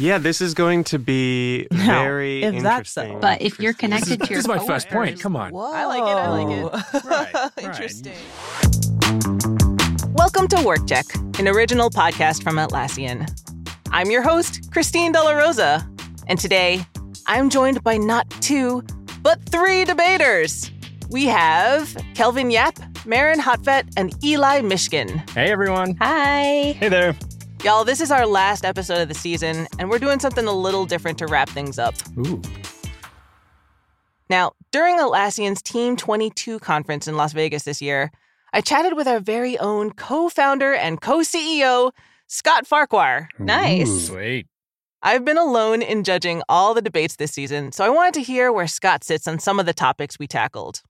Yeah, this is going to be very if that's so. interesting. But if you're connected This to your This is my first point. Come on. Whoa. I like it. I like it. Right, right. Interesting. Welcome to Work Check, an original podcast from Atlassian. I'm your host, Christine De La Rosa, and today I'm joined by not two, but three debaters. We have Kelvin Yap, Marin Hotvet, and Eli Mishkin. Hey, everyone. Hi. Hey there. Y'all, this is our last episode of the season, and we're doing something a little different to wrap things up. Ooh. Now, during Atlassian's Team 22 conference in Las Vegas this year, I chatted with our very own co founder and co CEO, Scott Farquhar. Nice. Sweet. I've been alone in judging all the debates this season, so I wanted to hear where Scott sits on some of the topics we tackled.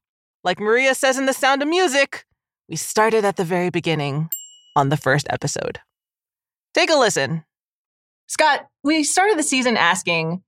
Like Maria says in The Sound of Music, we started at the very beginning on the first episode. Take a listen. Scott, we started the season asking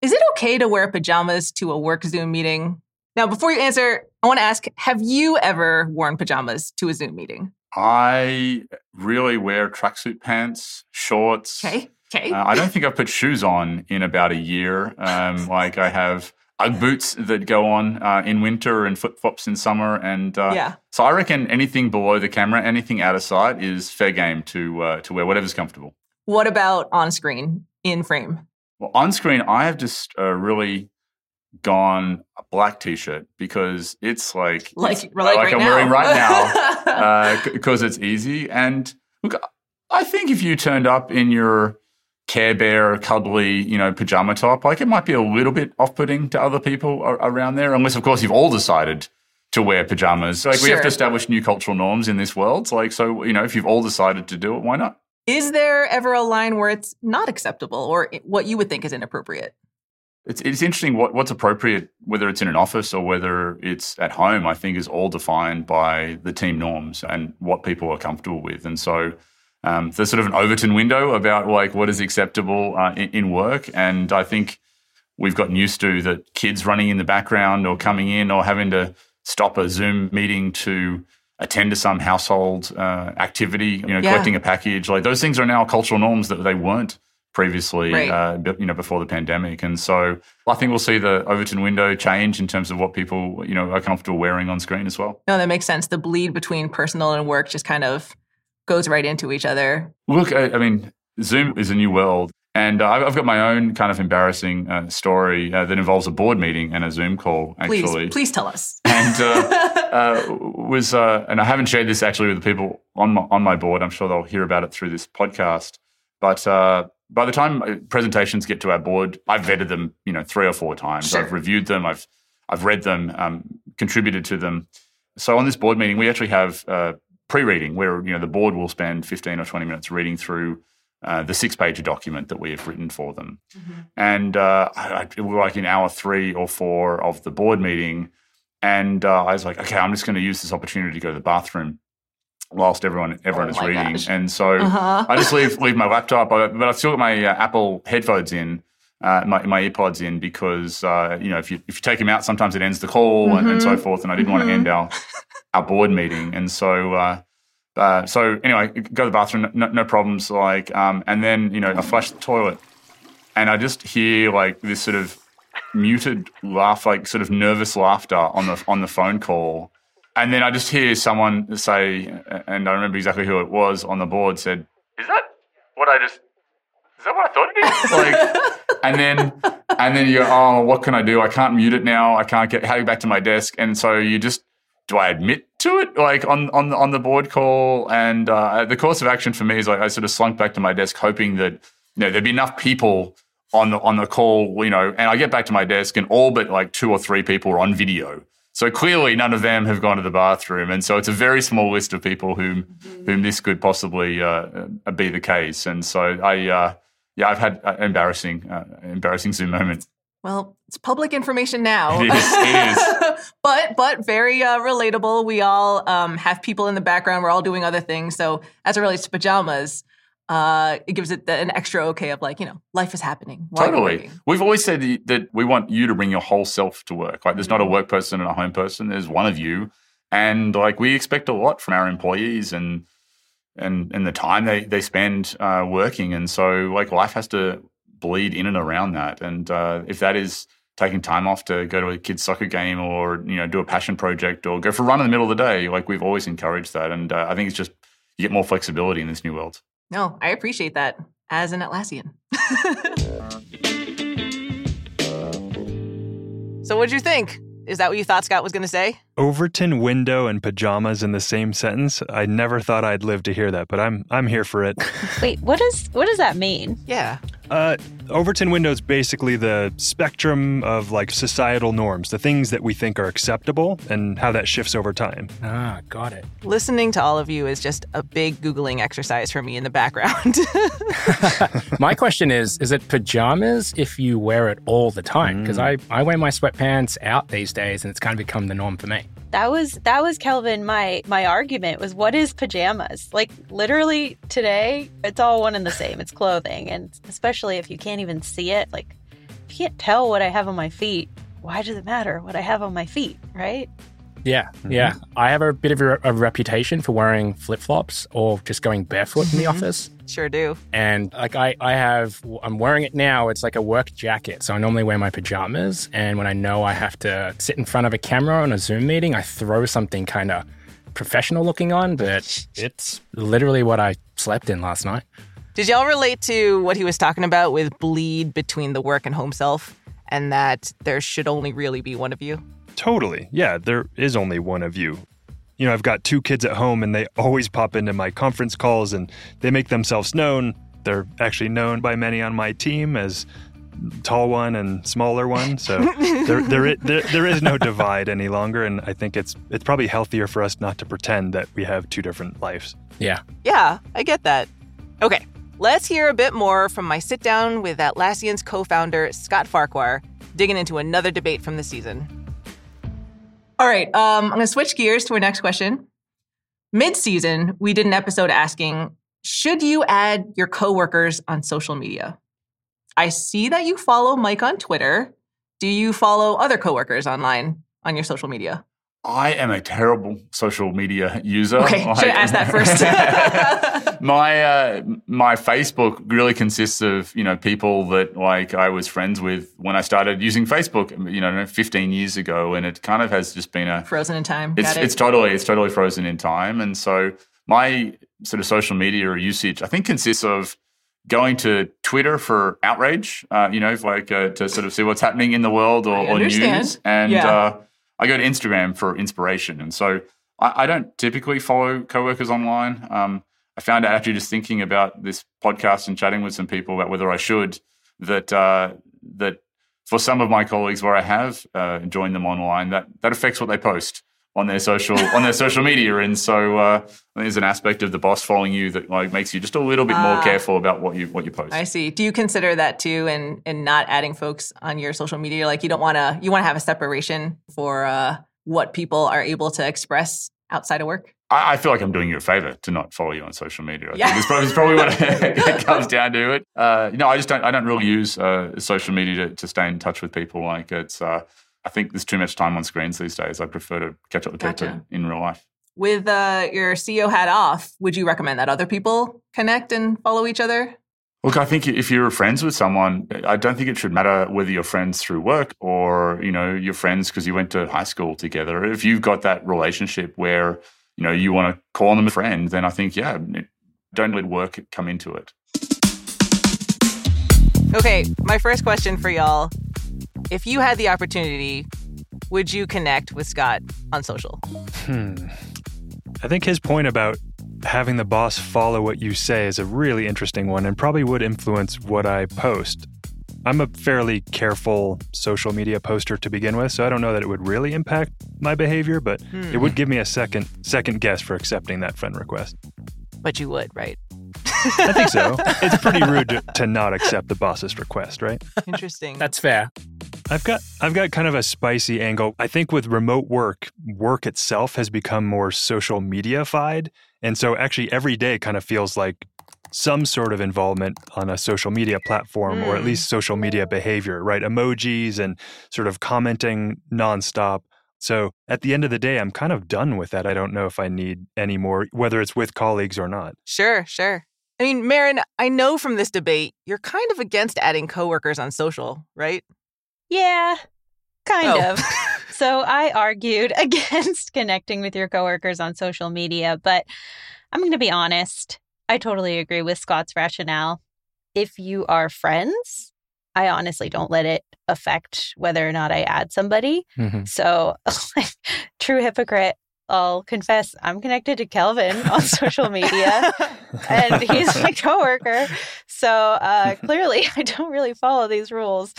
Is it okay to wear pajamas to a work Zoom meeting? Now, before you answer, I want to ask Have you ever worn pajamas to a Zoom meeting? I really wear tracksuit pants, shorts. Okay. Okay. Uh, I don't think I've put shoes on in about a year. Um, like I have UGG boots that go on uh, in winter and flip flops in summer, and uh, yeah. so I reckon anything below the camera, anything out of sight, is fair game to uh, to wear whatever's comfortable. What about on screen, in frame? Well, on screen, I have just uh, really gone a black t-shirt because it's like Like, it's- like, right I'm now. wearing right now. because it's easy. And look, I think if you turned up in your Care Bear, cuddly, you know, pajama top, like it might be a little bit off-putting to other people around there, unless of course you've all decided to wear pajamas. Like we have to establish new cultural norms in this world. Like so, you know, if you've all decided to do it, why not? Is there ever a line where it's not acceptable or what you would think is inappropriate? It's it's interesting what, what's appropriate, whether it's in an office or whether it's at home. I think is all defined by the team norms and what people are comfortable with. And so um, there's sort of an Overton window about like what is acceptable uh, in, in work. And I think we've gotten used to that kids running in the background or coming in or having to stop a Zoom meeting to attend to some household uh, activity, you know, Yeah. collecting a package. Like those things are now cultural norms that they weren't previously, Right. uh, you know, before the pandemic. And so I think we'll see the Overton window change in terms of what people, you know, are comfortable wearing on screen as well. No, that makes sense. The bleed between personal and work just kind of goes right into each other. Look, I, I mean, Zoom is a new world. And uh, I've got my own kind of embarrassing uh, story uh, that involves a board meeting and a Zoom call, actually. please tell us. and uh, uh, was uh, and I haven't shared this actually with the people on my, on my board. I'm sure they'll hear about it through this podcast. But uh, by the time presentations get to our board, I've vetted them, you know, three or four times. Sure. I've reviewed them. I've I've read them, um, contributed to them. So on this board meeting, we actually have uh, pre-reading where you know the board will spend 15 or 20 minutes reading through. Uh, the six-page document that we have written for them, and uh, I, I, like in hour three or four of the board meeting, and uh, I was like, okay, I'm just going to use this opportunity to go to the bathroom whilst everyone everyone Oh is reading. gosh. And so Uh-huh. I just leave leave my laptop, but I've still got my uh, Apple headphones in. Uh, my, my earpods in because uh, you know if you if you take them out sometimes it ends the call and, and so Mm-hmm. forth and I didn't want to end our our board meeting and so uh, uh, so anyway go to the bathroom no, no problems like um, and then you know I flush the toilet and I just hear like this sort of muted laugh, like sort of nervous laughter on the on the phone call, and then I just hear someone say, and I remember exactly who it was on the board said, "Is that what I just? Is that what I thought it is?" like, and then and then you go, "Oh, what can I do? I can't mute it now. I can't get how back to my desk." And so you just do I admit to it like on on the, on the board call? And uh, the course of action for me is like I sort of slunk back to my desk, hoping that you know there'd be enough people on the on the call, you know, and I get back to my desk and all but like two or three people are on video. So clearly none of them have gone to the bathroom. And so it's a very small list of people whom whom this could possibly uh, be the case. And so I uh, yeah, I've had uh, embarrassing uh, embarrassing Zoom moments. Well, it's public information now. It is, it but but very uh, relatable. We all um, have people in the background. We're all doing other things. So as it relates to pajamas, uh, it gives it the, an extra okay of like you know life is happening. you're Totally. We've always said that- that we want you to bring your whole self to work. Like, there's not a work person and a home person. There's one of you, and like we expect a lot from our employees and and and the time they they spend uh, working. And so, like, life has to bleed in and around that. And uh, if that is taking time off to go to a kid's soccer game or you know do a passion project or go for a run in the middle of the day, like we've always encouraged that. And uh, I think it's just you get more flexibility in this new world. No, I appreciate that as an Atlassian. so, what'd you think? Is that what you thought Scott was going to say? Overton window and pajamas in the same sentence. I never thought I'd live to hear that, but I'm I'm here for it. Wait, what does what does that mean? Yeah. Uh, Overton window is basically the spectrum of like societal norms, the things that we think are acceptable, and how that shifts over time. Ah, got it. Listening to all of you is just a big googling exercise for me in the background. my question is: Is it pajamas if you wear it all the time? Because mm. I I wear my sweatpants out these days, and it's kind of become the norm for me that was that was Kelvin my my argument was what is pajamas? Like literally today it's all one and the same. It's clothing and especially if you can't even see it, like if you can't tell what I have on my feet, why does it matter what I have on my feet, right? Yeah, mm-hmm. yeah. I have a bit of a, a reputation for wearing flip flops or just going barefoot in the mm-hmm. office. Sure do. And like I, I have, I'm wearing it now. It's like a work jacket. So I normally wear my pajamas. And when I know I have to sit in front of a camera on a Zoom meeting, I throw something kind of professional looking on, but it's literally what I slept in last night. Did y'all relate to what he was talking about with bleed between the work and home self and that there should only really be one of you? Totally. Yeah, there is only one of you. You know, I've got two kids at home and they always pop into my conference calls and they make themselves known. They're actually known by many on my team as tall one and smaller one. So there, there, there, there is no divide any longer. And I think it's, it's probably healthier for us not to pretend that we have two different lives. Yeah. Yeah, I get that. Okay, let's hear a bit more from my sit down with Atlassian's co founder, Scott Farquhar, digging into another debate from the season. All right. Um, I'm going to switch gears to our next question. Mid season, we did an episode asking Should you add your coworkers on social media? I see that you follow Mike on Twitter. Do you follow other coworkers online on your social media? I am a terrible social media user. Okay, should I ask that first? my uh, my Facebook really consists of you know people that like I was friends with when I started using Facebook, you know, 15 years ago, and it kind of has just been a frozen in time. It's it. it's totally it's totally frozen in time, and so my sort of social media usage I think consists of going to Twitter for outrage, uh, you know, like uh, to sort of see what's happening in the world or, or news, and. Yeah. I go to Instagram for inspiration. And so I, I don't typically follow coworkers online. Um, I found out after just thinking about this podcast and chatting with some people about whether I should that uh, that for some of my colleagues where I have uh, joined them online, that that affects what they post on their social on their social media, and so uh, there's an aspect of the boss following you that like makes you just a little bit more ah. careful about what you what you post. I see. Do you consider that too, and and not adding folks on your social media? Like you don't want to you want to have a separation for uh, what people are able to express outside of work. I, I, feel like I'm doing you a favor to not follow you on social media. I yeah, it's probably, it's probably what it comes down to. It. Uh, you know, I just don't I don't really use uh, social media to, to stay in touch with people. Like it's. I think there's too much time on screens these days. I prefer to catch up with gotcha. people in real life. With uh, your CEO hat off, would you recommend that other people connect and follow each other? Look, I think if you're friends with someone, I don't think it should matter whether you're friends through work or, you know, you're friends because you went to high school together. If you've got that relationship where, you know, you want to call them a friend, then I think, yeah, don't let work come into it. Okay, my first question for y'all if you had the opportunity, would you connect with Scott on social? Hmm. I think his point about having the boss follow what you say is a really interesting one and probably would influence what I post. I'm a fairly careful social media poster to begin with, so I don't know that it would really impact my behavior, but hmm. it would give me a second second guess for accepting that friend request. But you would, right? I think so. It's pretty rude to, to not accept the boss's request, right? Interesting. That's fair. I've got I've got kind of a spicy angle. I think with remote work, work itself has become more social mediafied, and so actually every day kind of feels like some sort of involvement on a social media platform mm. or at hmm. least social media behavior, right? Emojis and sort of commenting nonstop. So at the end of the day, I'm kind of done with that. I don't know if I need any more, whether it's with colleagues or not. Sure, sure. I mean, Marin, I know from this debate you're kind of against adding coworkers on social, right? Yeah, kind Oh. of. so I argued against connecting with your coworkers on social media, but I'm going to be honest. I totally agree with Scott's rationale. If you are friends, I honestly don't let it affect whether or not I add somebody. Mhm. So, like, true hypocrite, I'll confess I'm connected to Kelvin on social media and he's my coworker. So uh, clearly, I don't really follow these rules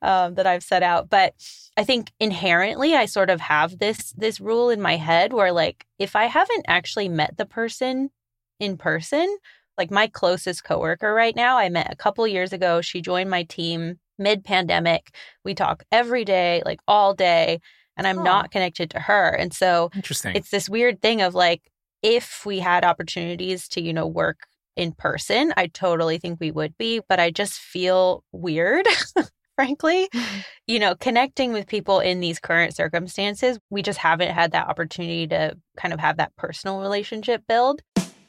um, that I've set out. But I think inherently, I sort of have this this rule in my head where, like, if I haven't actually met the person in person, like my closest coworker right now, I met a couple years ago. She joined my team mid pandemic. We talk every day, like all day, and I'm Oh. not connected to her. And so Interesting. it's this weird thing of like if we had opportunities to you know work in person i totally think we would be but i just feel weird frankly mm-hmm. you know connecting with people in these current circumstances we just haven't had that opportunity to kind of have that personal relationship build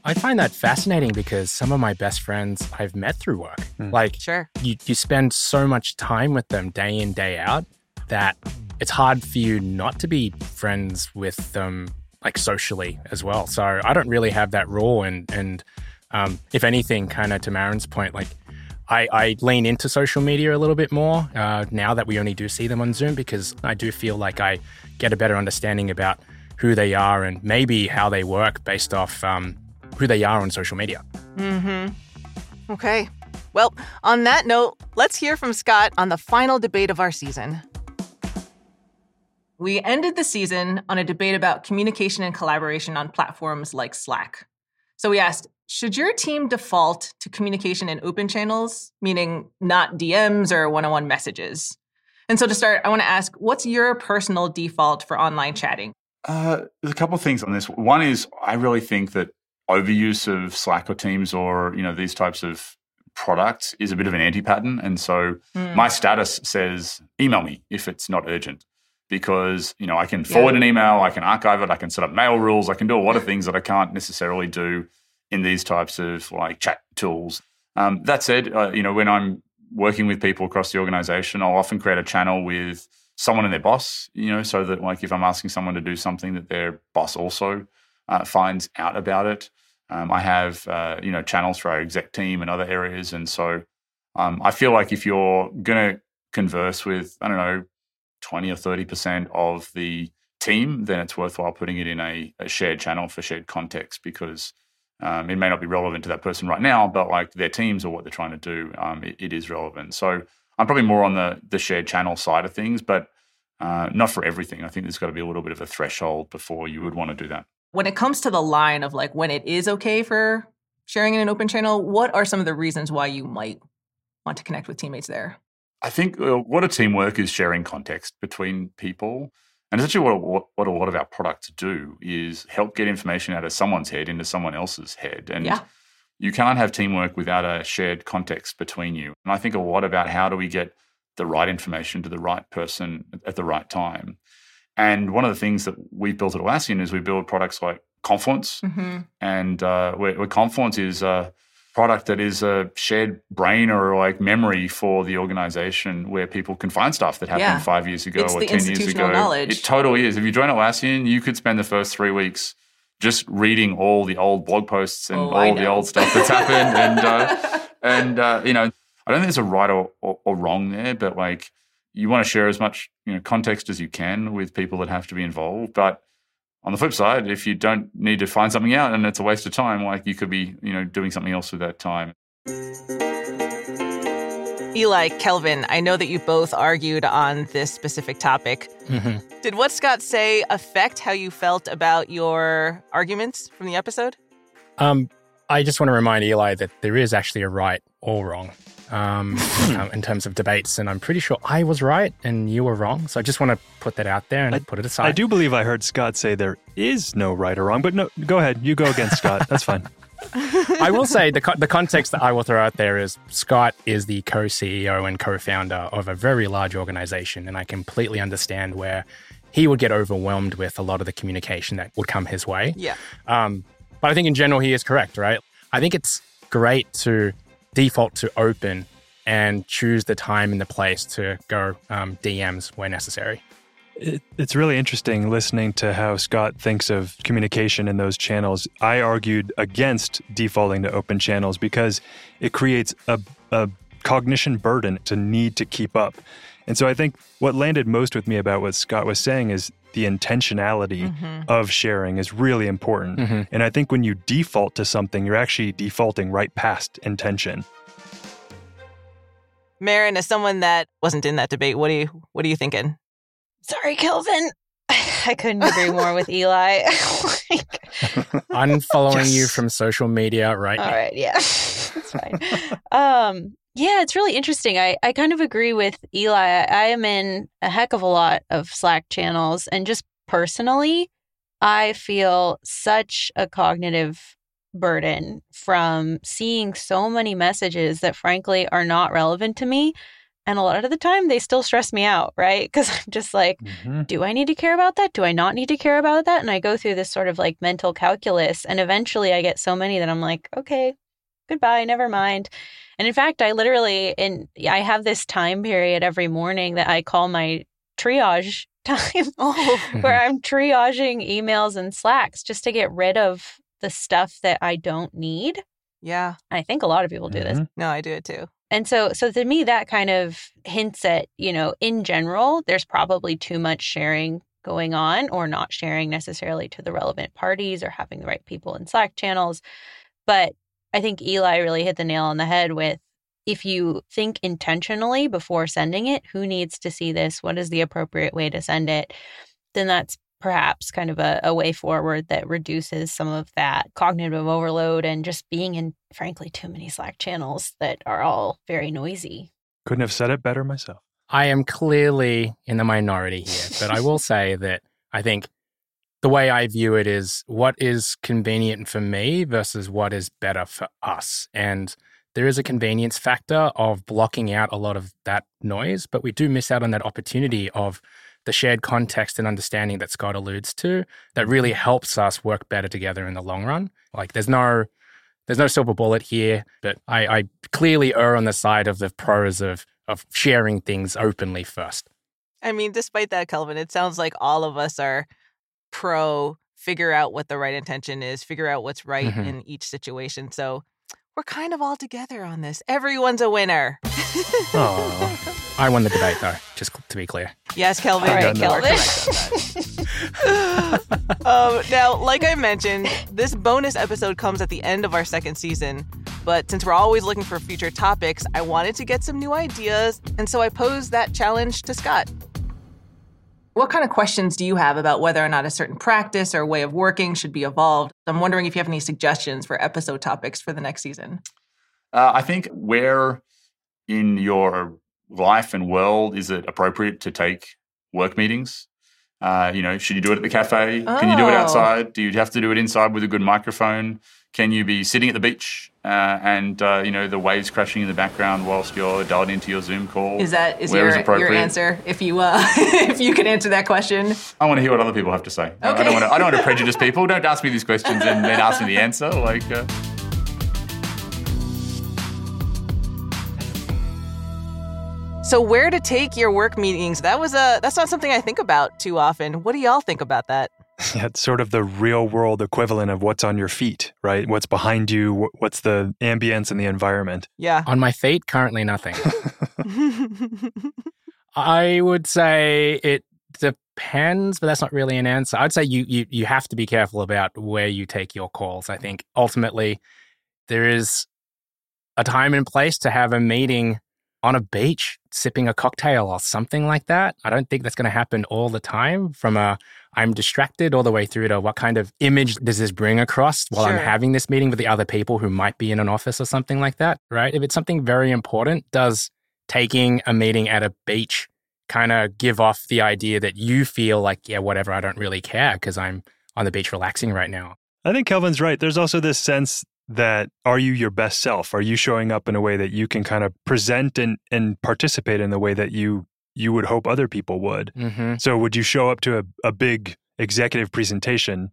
I find that fascinating because some of my best friends I've met through work. Hmm. Like Sure. you, you spend so much time with them day in, day out that it's hard for you not to be friends with them like socially as well. So I don't really have that rule and and um, if anything, kind of to Marin's point, like I, I lean into social media a little bit more uh, now that we only do see them on Zoom because I do feel like I get a better understanding about who they are and maybe how they work based off um, who they are on social media. Mm-hmm. Okay. Well, on that note, let's hear from Scott on the final debate of our season. We ended the season on a debate about communication and collaboration on platforms like Slack. So we asked, should your team default to communication in open channels, meaning not DMs or one on one messages? And so to start, I want to ask, what's your personal default for online chatting? Uh, there's a couple of things on this. One is I really think that overuse of Slack or Teams or you know these types of products is a bit of an anti-pattern, and so Hmm. my status says email me if it's not urgent because you know I can forward an email, I can archive it, I can set up mail rules, I can do a lot of things that I can't necessarily do in these types of like chat tools. Um, that said, uh, you know when I'm working with people across the organization, I'll often create a channel with someone and their boss, you know, so that like if I'm asking someone to do something that their boss also uh, finds out about it. Um, I have uh, you know channels for our exec team and other areas, and so um, I feel like if you're going to converse with I don't know twenty or thirty percent of the team, then it's worthwhile putting it in a, a shared channel for shared context because um, it may not be relevant to that person right now, but like their teams or what they're trying to do, um, it, it is relevant. So I'm probably more on the the shared channel side of things, but uh, not for everything. I think there's got to be a little bit of a threshold before you would want to do that. When it comes to the line of like when it is okay for sharing in an open channel, what are some of the reasons why you might want to connect with teammates there? I think uh, what a teamwork is sharing context between people. And essentially, what, what, what a lot of our products do is help get information out of someone's head into someone else's head. And Yeah. you can't have teamwork without a shared context between you. And I think a lot about how do we get the right information to the right person at the right time. And one of the things that we've built at Atlassian is we build products like Confluence. Mm-hmm. And uh, where, where Confluence is a product that is a shared brain or like memory for the organization where people can find stuff that happened Yeah. five years ago It's or the 10 years ago. knowledge. It totally is. If you join Atlassian, you could spend the first three weeks just reading all the old blog posts and Oh, all the old stuff that's happened. And, uh, and uh, you know, I don't think there's a right or, or, or wrong there, but like you want to share as much you know context as you can with people that have to be involved. But on the flip side, if you don't need to find something out and it's a waste of time, like you could be you know doing something else with that time. Eli, Kelvin, I know that you both argued on this specific topic. Mhm. Did what Scott say affect how you felt about your arguments from the episode? Um, I just want to remind Eli that there is actually a right or wrong um, um, in terms of debates, and I'm pretty sure I was right and you were wrong. So I just want to put that out there and put it aside. I do believe I heard Scott say there is no right or wrong, but no, go ahead. You go against Scott. That's fine. I will say the co- the context that I will throw out there is Scott is the co-CEO and co-founder of a very large organization, and I completely understand where he would get overwhelmed with a lot of the communication that would come his way. Yeah. Um, but I think in general he is correct, right? I think it's great to default to open and choose the time and the place to go um, DMs where necessary. It, it's really interesting listening to how Scott thinks of communication in those channels. I argued against defaulting to open channels because it creates a, a cognition burden to need to keep up. And so I think what landed most with me about what Scott was saying is the intentionality Mhm. of sharing is really important. Mhm. And I think when you default to something, you're actually defaulting right past intention. Marin, as someone that wasn't in that debate, what do you what are you thinking? Sorry, Kelvin. I couldn't agree more with Eli. Like, Unfollowing you Yes. from social media right all now. right, yeah, it's fine. Um, yeah, it's really interesting. I, I kind of agree with Eli. I, I am in a heck of a lot of Slack channels, and just personally, I feel such a cognitive burden from seeing so many messages that frankly are not relevant to me. And a lot of the time, they still stress me out, right? Because I'm just like, mm-hmm. do I need to care about that? Do I not need to care about that? And I go through this sort of like mental calculus. And eventually I get so many that I'm like, okay, goodbye, never mind. And in fact, I literally, in I have this time period every morning that I call my triage time Oh, where I'm triaging emails and slacks just to get rid of the stuff that I don't need. yeah. I think a lot of people do this. Mhm. No, I do it too. And so so to me that kind of hints at, you know, in general, there's probably too much sharing going on or not sharing necessarily to the relevant parties or having the right people in Slack channels. But I think Eli really hit the nail on the head with if you think intentionally before sending it, who needs to see this? What is the appropriate way to send it? Then that's perhaps kind of a, a way forward that reduces some of that cognitive overload and just being in, frankly, too many Slack channels that are all very noisy. Couldn't have said it better myself. I am clearly in the minority here, but I will say that I think the way I view it is what is convenient for me versus what is better for us. And there is a convenience factor of blocking out a lot of that noise, but we do miss out on that opportunity of the shared context and understanding that Scott alludes to that really mm-hmm. helps us work better together in the long run. Like there's no there's no silver bullet here, but I, I clearly err on the side of the pros of of sharing things openly first. I mean, despite that, Kelvin, it sounds like all of us are pro figure out what the right intention is, figure out what's right Mhm. in each situation. So we're kind of all together on this. Everyone's a winner. Aw. I won the debate though, just to be clear. Yes, Kelvin. All right, Kelvin. correct on that. um, now, like I mentioned, this bonus episode comes at the end of our second season. But since we're always looking for future topics, I wanted to get some new ideas. And so I posed that challenge to Scott. What kind of questions do you have about whether or not a certain practice or way of working should be evolved? I'm wondering if you have any suggestions for episode topics for the next season. Uh, I think where in your life and world is it appropriate to take work meetings? Uh, you know, should you do it at the cafe? Can you do it Oh. outside? Do you have to do it inside with a good microphone? Can you be sitting at the beach uh, and uh, you know the waves crashing in the background whilst you're dialed into your Zoom call? Is that is your, your answer? If you uh, if you can answer that question, I want to hear what other people have to say. I- I don't want to. I don't want to prejudice people. Don't ask me these questions and then ask me the answer. Like. So where to take your work meetings? That was a that's not something I think about too often. What do y'all think about that? Yeah, it's sort of the real world equivalent of what's on your feet, right? What's behind you, what's the ambience and the environment. Yeah. On my feet, currently nothing. I would say it depends, but that's not really an answer. I'd say you you you have to be careful about where you take your calls. I think ultimately there is a time and place to have a meeting on a beach sipping a cocktail or something like that. I don't think that's going to happen all the time from a I'm distracted all the way through to what kind of image does this bring across while I'm having this meeting with the other people who might be in an office or something like that, right? If it's something very important, does taking a meeting at a beach kind of give off the idea that you feel like, yeah, whatever, I don't really care because I'm on the beach relaxing right now. I think Kelvin's right. There's also this sense that are you your best self? Are you showing up in a way that you can kind of present and, and participate in the way that you you would hope other people would? Mm-hmm. So would you show up to a, a big executive presentation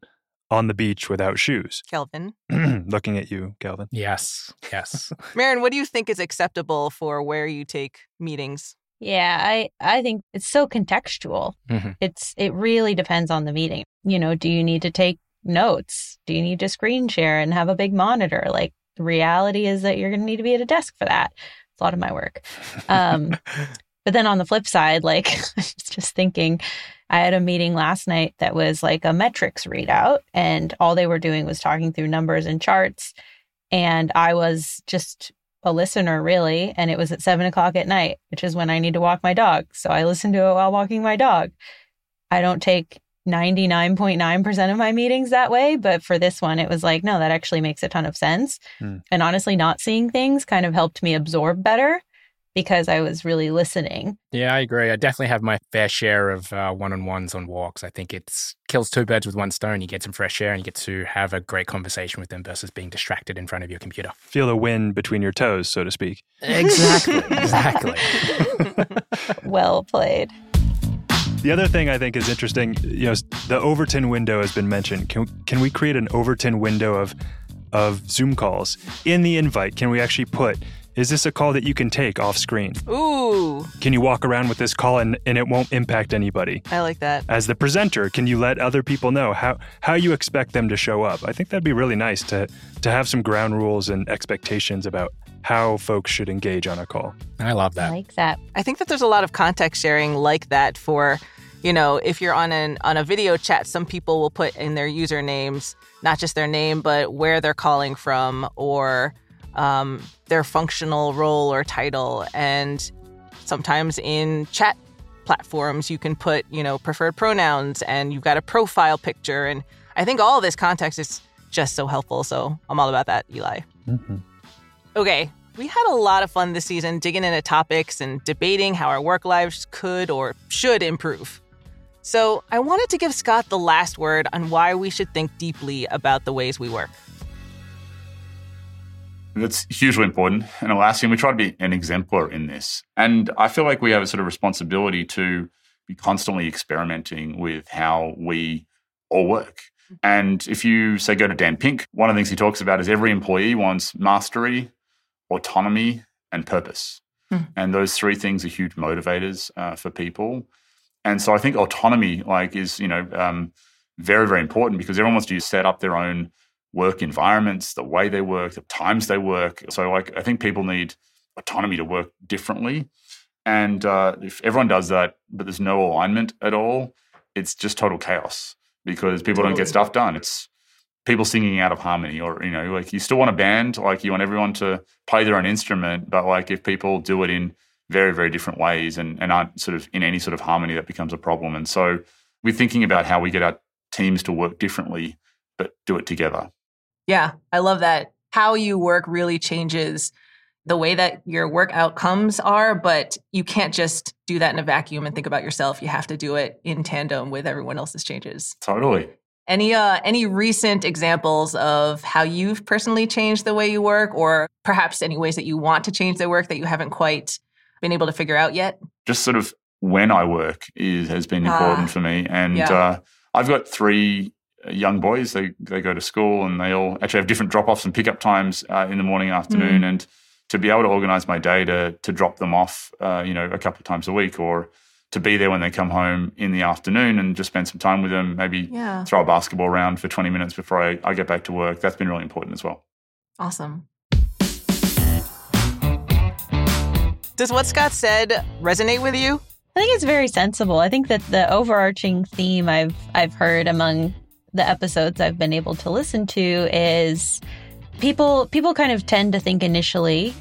on the beach without shoes. Kelvin. Looking at you, Kelvin. Yes, yes. Marin, what do you think is acceptable for where you take meetings? Yeah, I I think it's so contextual. Mhm. It's it really depends on the meeting. You know, do you need to take notes? Do you need to screen share and have a big monitor? Like the reality is that you're going to need to be at a desk for that. It's a lot of my work. Um, but then on the flip side, like I was just thinking, I had a meeting last night that was like a metrics readout, and all they were doing was talking through numbers and charts. And I was just a listener, really. And it was at seven o'clock at night, which is when I need to walk my dog. So I listened to it while walking my dog. I don't take 99.9% of my meetings that way. But for this one, it was like, no, that actually makes a ton of sense. Hmm. And honestly, not seeing things kind of helped me absorb better because I was really listening. Yeah, I agree. I definitely have my fair share of uh, one-on-ones on walks. I think it's kills two birds with one stone. You get some fresh air and you get to have a great conversation with them versus being distracted in front of your computer. Feel the wind between your toes, so to speak. Exactly. exactly. Well played. The other thing I think is interesting, you know, the Overton window has been mentioned. Can can we create an Overton window of of Zoom calls in the invite? Can we actually put is this a call that you can take off screen? Ooh, Can you walk around with this call and, and it won't impact anybody? I like that. As the presenter, can you let other people know how, how you expect them to show up? I think that'd be really nice to to have some ground rules and expectations about how folks should engage on a call. I love I that. like that. I think that there's a lot of context sharing like that for, you know, if you're on an on a video chat, some people will put in their usernames not just their name but where they're calling from or um, their functional role or title, and sometimes in chat platforms you can put you know preferred pronouns and you've got a profile picture, and I think all of this context is just so helpful. So I'm all about that, Eli. Okay, we had a lot of fun this season digging into topics and debating how our work lives could or should improve. So I wanted to give Scott the last word on why we should think deeply about the ways we work. That's hugely important. And Atlassian, we try to be an exemplar in this. And I feel like we have a sort of responsibility to be constantly experimenting with how we all work. And if you say go to Dan Pink, one of the things he talks about is every employee wants mastery, autonomy, and purpose. Hmm. And those three things are huge motivators uh, for people. And so I think autonomy, like, is you know um, very very important because everyone wants to set up their own work environments, the way they work, the times they work. So like I think people need autonomy to work differently. And uh, if everyone does that, but there's no alignment at all, it's just total chaos because people don't get stuff done. It's people singing out of harmony, or you know, like you still want a band, like you want everyone to play their own instrument, but like if people do it in very very different ways and, and aren't sort of in any sort of harmony, that becomes a problem. And so we're thinking about how we get our teams to work differently, but do it together. Yeah, I love that. How you work really changes the way that your work outcomes are, but you can't just do that in a vacuum and think about yourself. You have to do it in tandem with everyone else's changes. Totally. Any uh any recent examples of how you've personally changed the way you work or perhaps any ways that you want to change the work that you haven't quite been able to figure out yet? just sort of when I work is has been Ah, important for me. And yeah. uh, I've got three uh, young boys. They they go to school and they all actually have different drop offs and pickup times uh, in the morning, afternoon, Mm. and to be able to organize my day to to drop them off, uh, you know, a couple of times a week, or to be there when they come home in the afternoon and just spend some time with them. Maybe Yeah. throw a basketball around for twenty minutes before I, I get back to work. That's been really important as well. Awesome. Does what Scott said resonate with you? I think it's very sensible. I think that the overarching theme I've I've heard among the episodes I've been able to listen to is people people kind of tend to think initially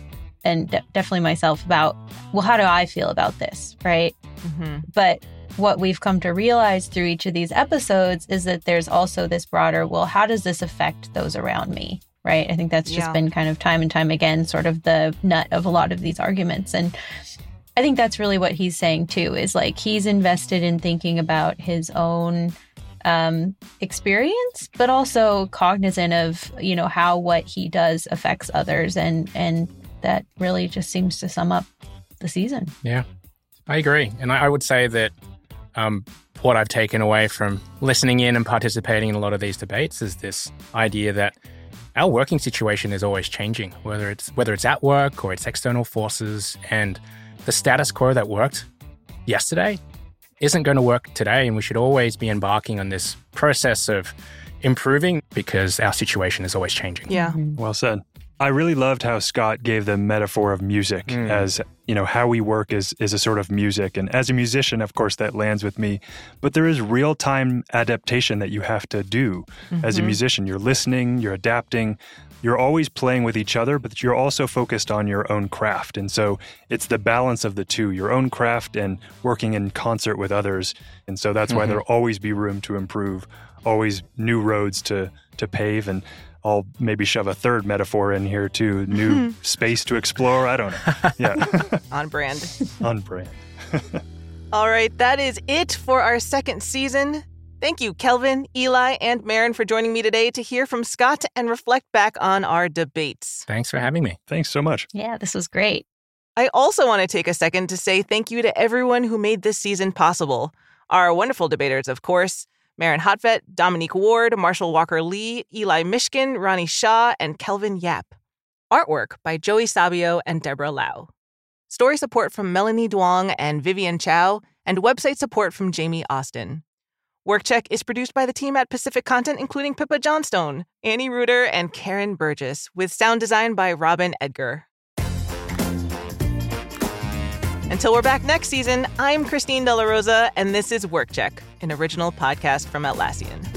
and de- definitely myself about well how do I feel about this, right? Mm-hmm. But what we've come to realize through each of these episodes is that there's also this broader, well, how does this affect those around me? Right. I think that's just Yeah. been kind of time and time again, sort of the nut of a lot of these arguments. And I think that's really what he's saying too, is like he's invested in thinking about his own um, experience, but also cognizant of, you know, how what he does affects others. And, and that really just seems to sum up the season. Yeah, I agree. And I, I would say that um, what I've taken away from listening in and participating in a lot of these debates is this idea that our working situation is always changing, whether it's whether it's at work or it's external forces, and the status quo that worked yesterday isn't going to work today, and we should always be embarking on this process of improving because our situation is always changing. Yeah. Well said. I really loved how Scott gave the metaphor of music Mm. as, you know, how we work is is a sort of music. And as a musician, of course, that lands with me. But there is real time adaptation that you have to do as a musician. You're listening, you're adapting, you're always playing with each other, but you're also focused on your own craft. And so it's the balance of the two, your own craft and working in concert with others. And so that's why there'll always be room to improve, always new roads to to pave and I'll maybe shove a third metaphor in here too. New space to explore. I don't know. Yeah, On brand. on brand. All right, that is it for our second season. Thank you, Kelvin, Eli, and Marin for joining me today to hear from Scott and reflect back on our debates. Thanks for having me. Thanks so much. Yeah, this was great. I also want to take a second to say thank you to everyone who made this season possible. Our wonderful debaters, of course Marin Hotvet, Dominique Ward, Marshall Walker Lee, Eli Mishkin, Ronnie Shaw, and Kelvin Yap. Artwork by Joey Sabio and Deborah Lau. Story support from Melanie Duong and Vivian Chow, and website support from Jamie Austin. WorkCheck is produced by the team at Pacific Content, including Pippa Johnstone, Annie Reuter, and Karen Burgess, with sound design by Robin Edgar. Until we're back next season, I'm Christine De La Rosa, and this is WorkCheck, an original podcast from Atlassian.